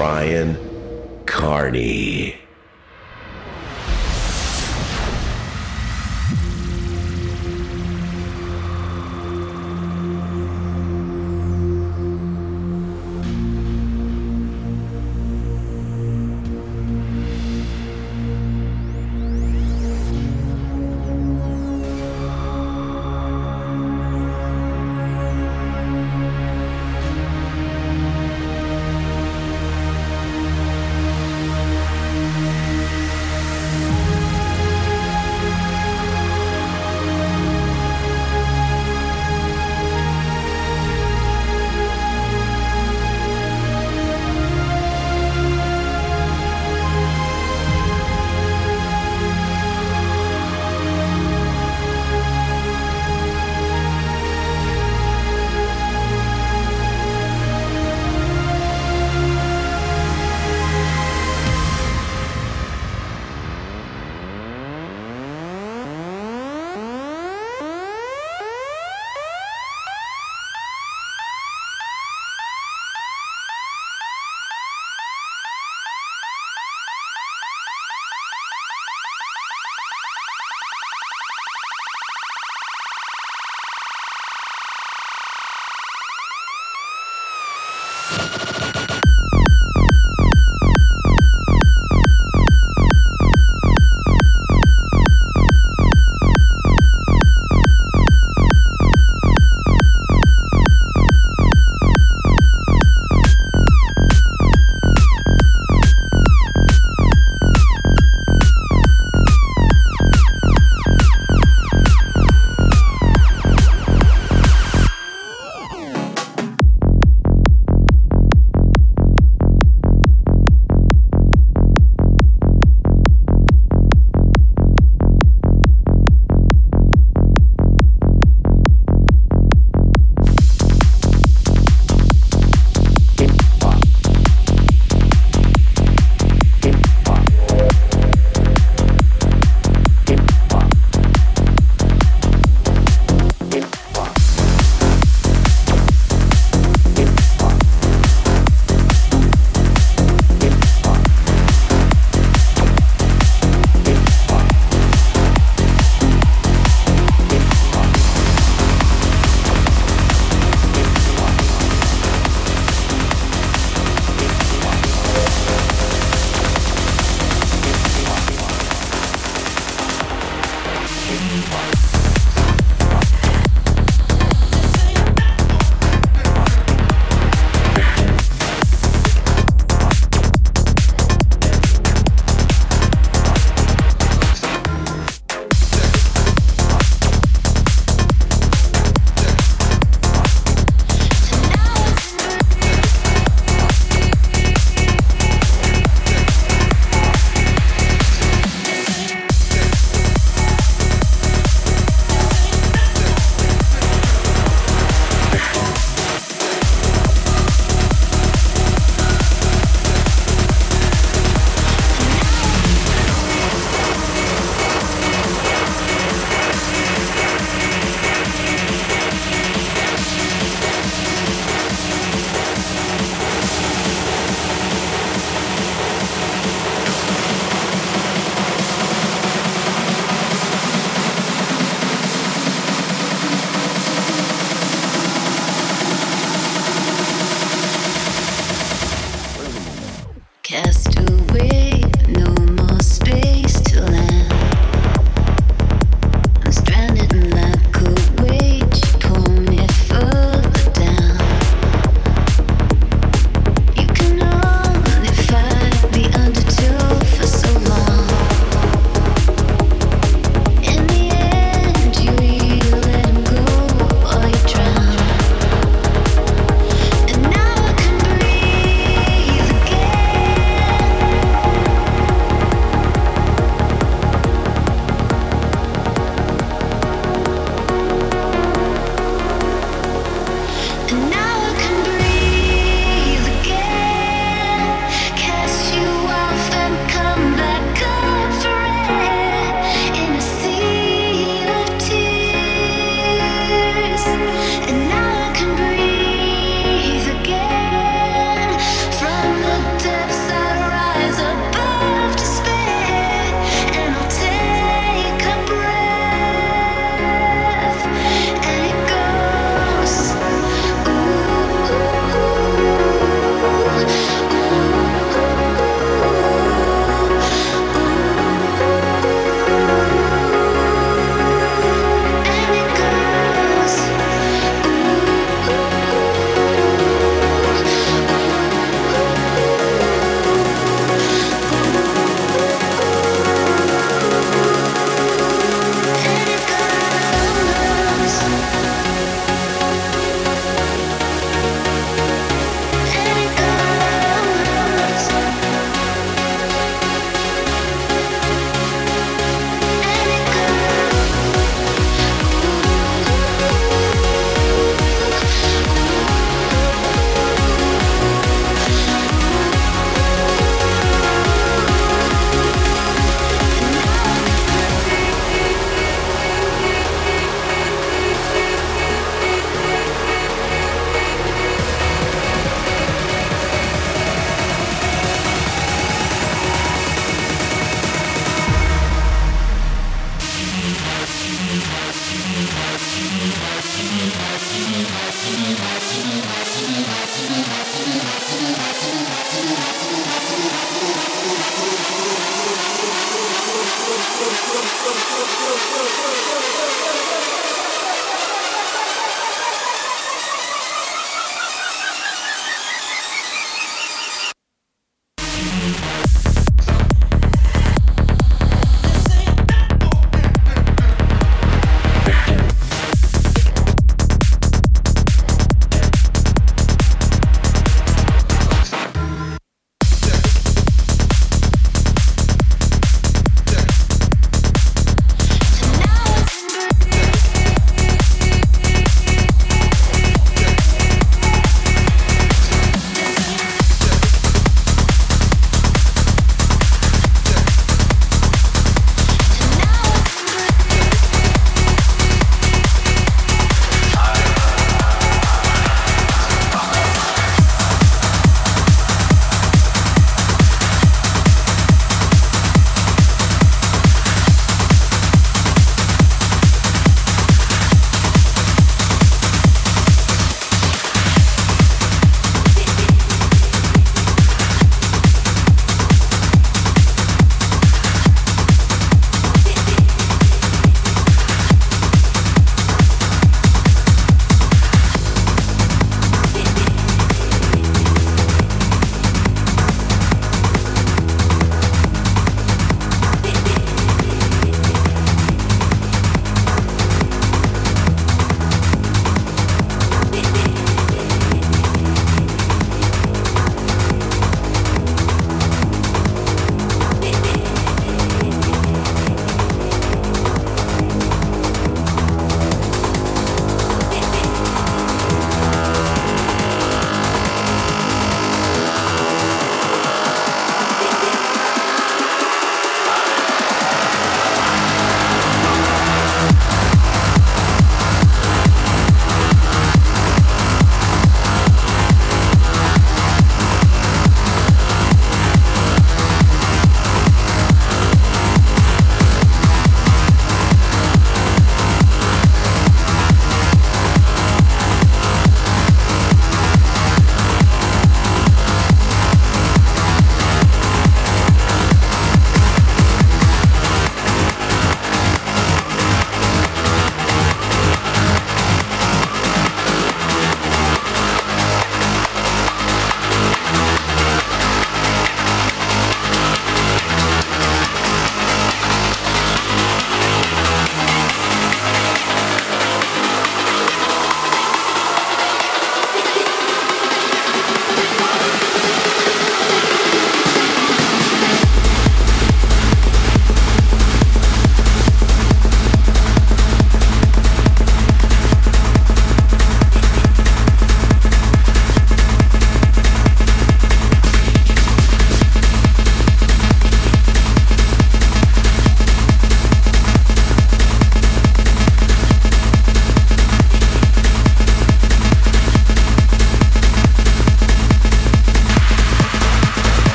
Brian Carney.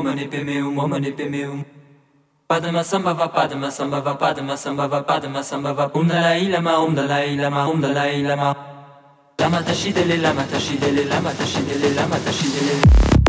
Pe meu, mo mani pe meu, mo mani pe meu. Padma samba va padma samba va padma samba va padma samba va um dalai lama um dalai lama um dalai lama. Lama tashidele lama tashidele lama tashidele lama tashidele.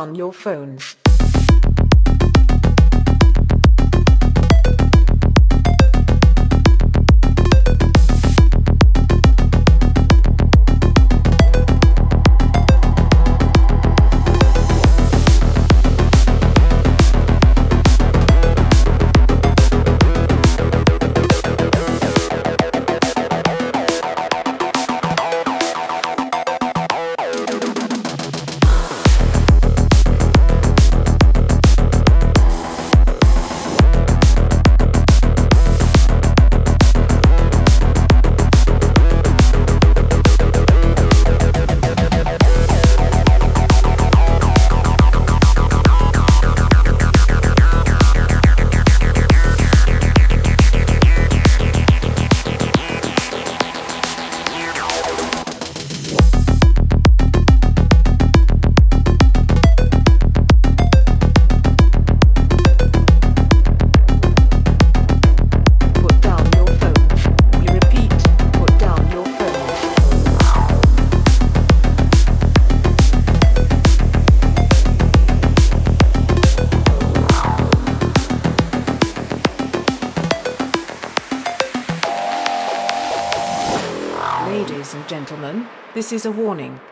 Down your phones. This is a warning.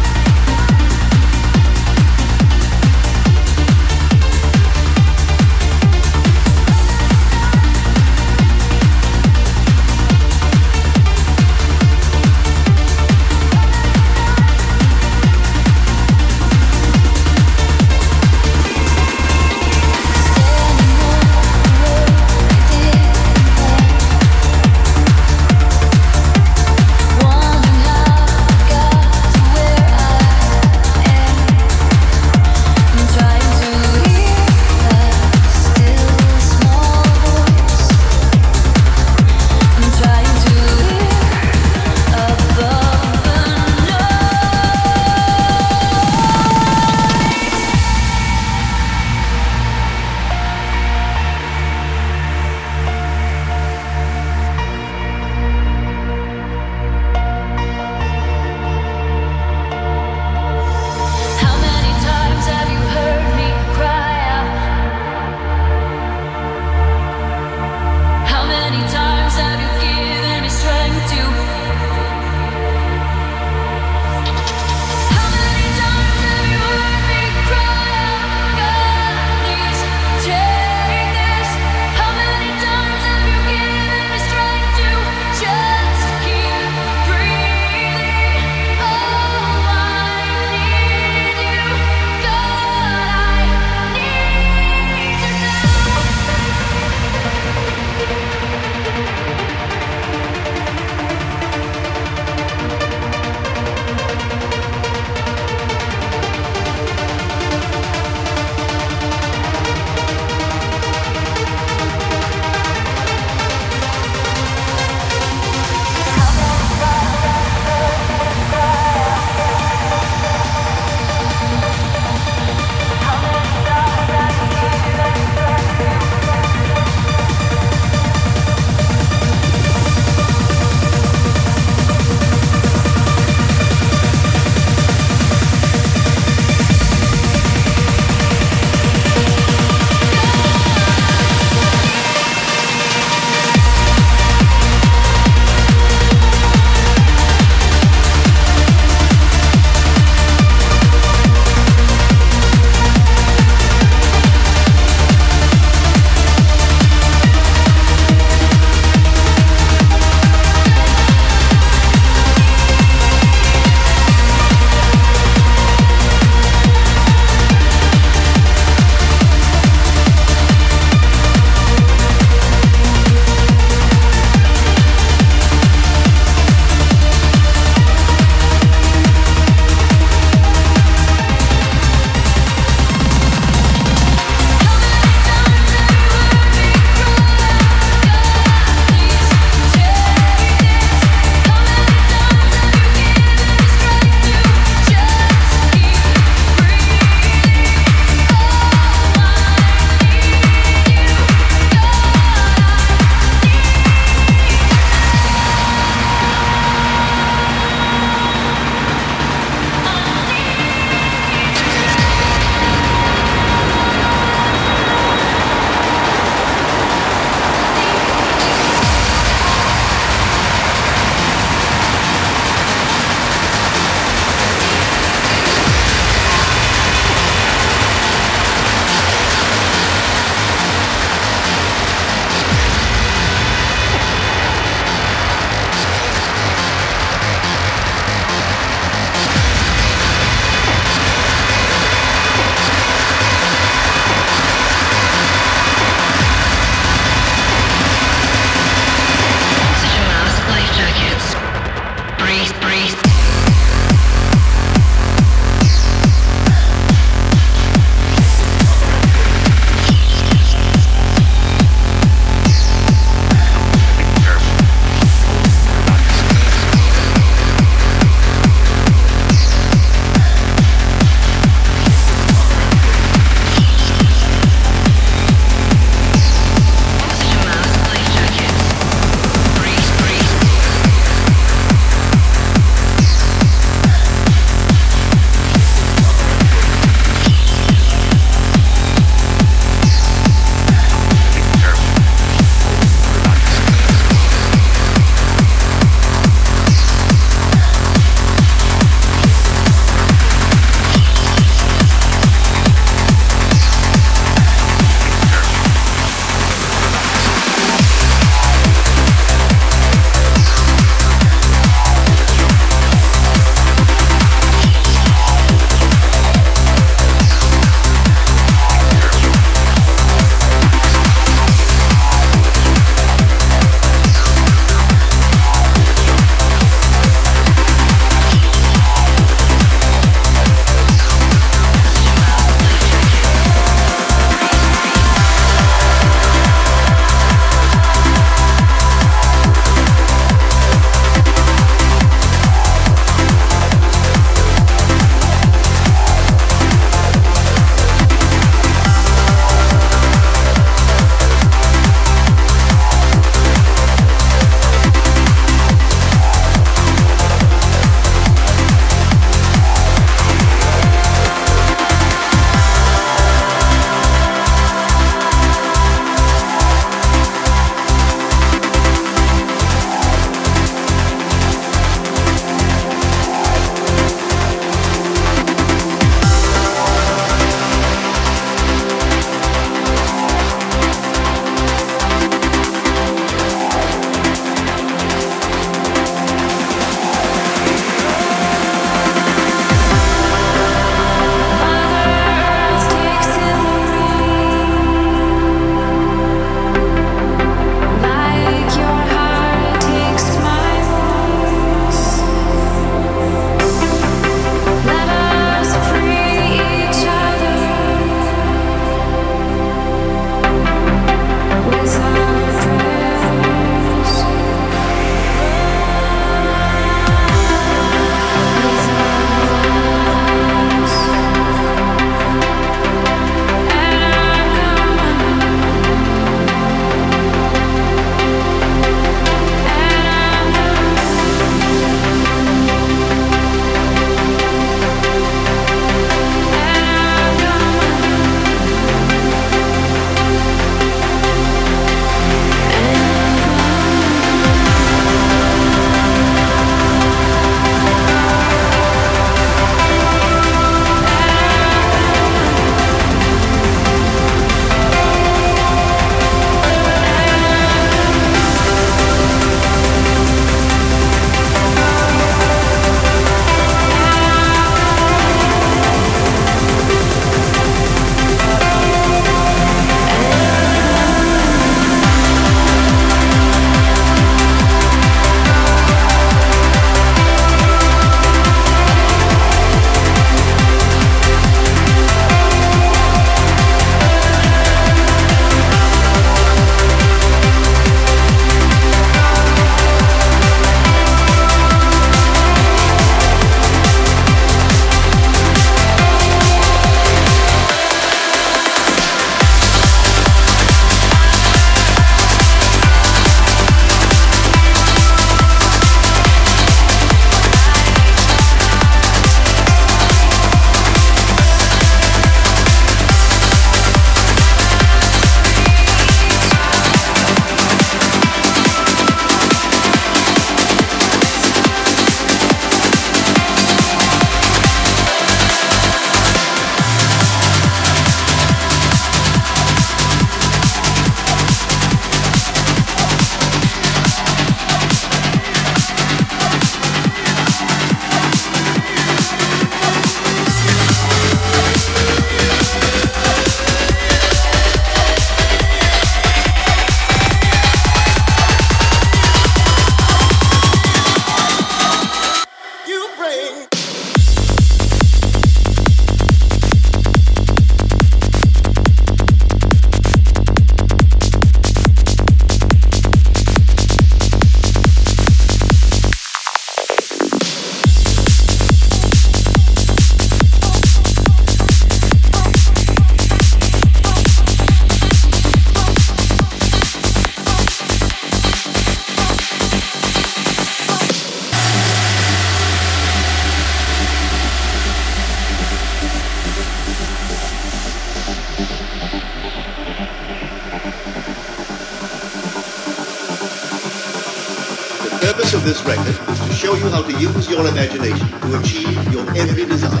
Your every desire.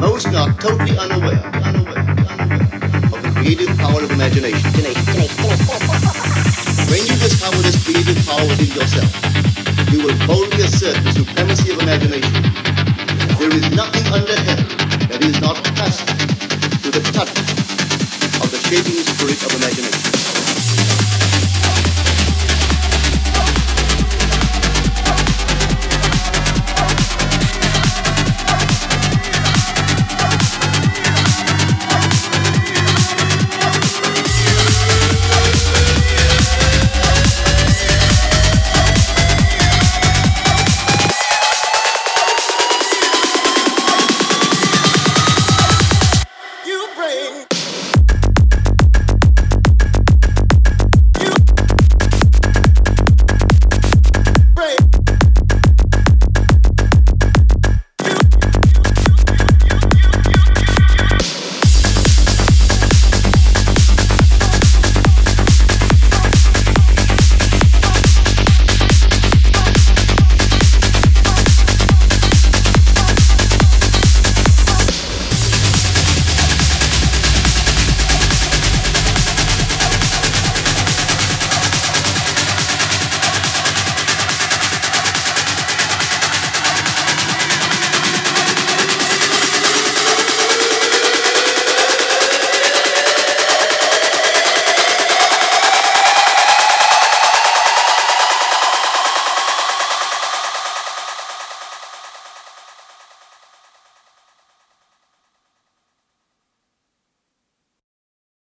Most are totally unaware, unaware, unaware of the creative power of imagination. When you discover this creative power within yourself, you will boldly assert the supremacy of imagination. There is nothing under heaven that is not passive to the touch of the shaping spirit of imagination.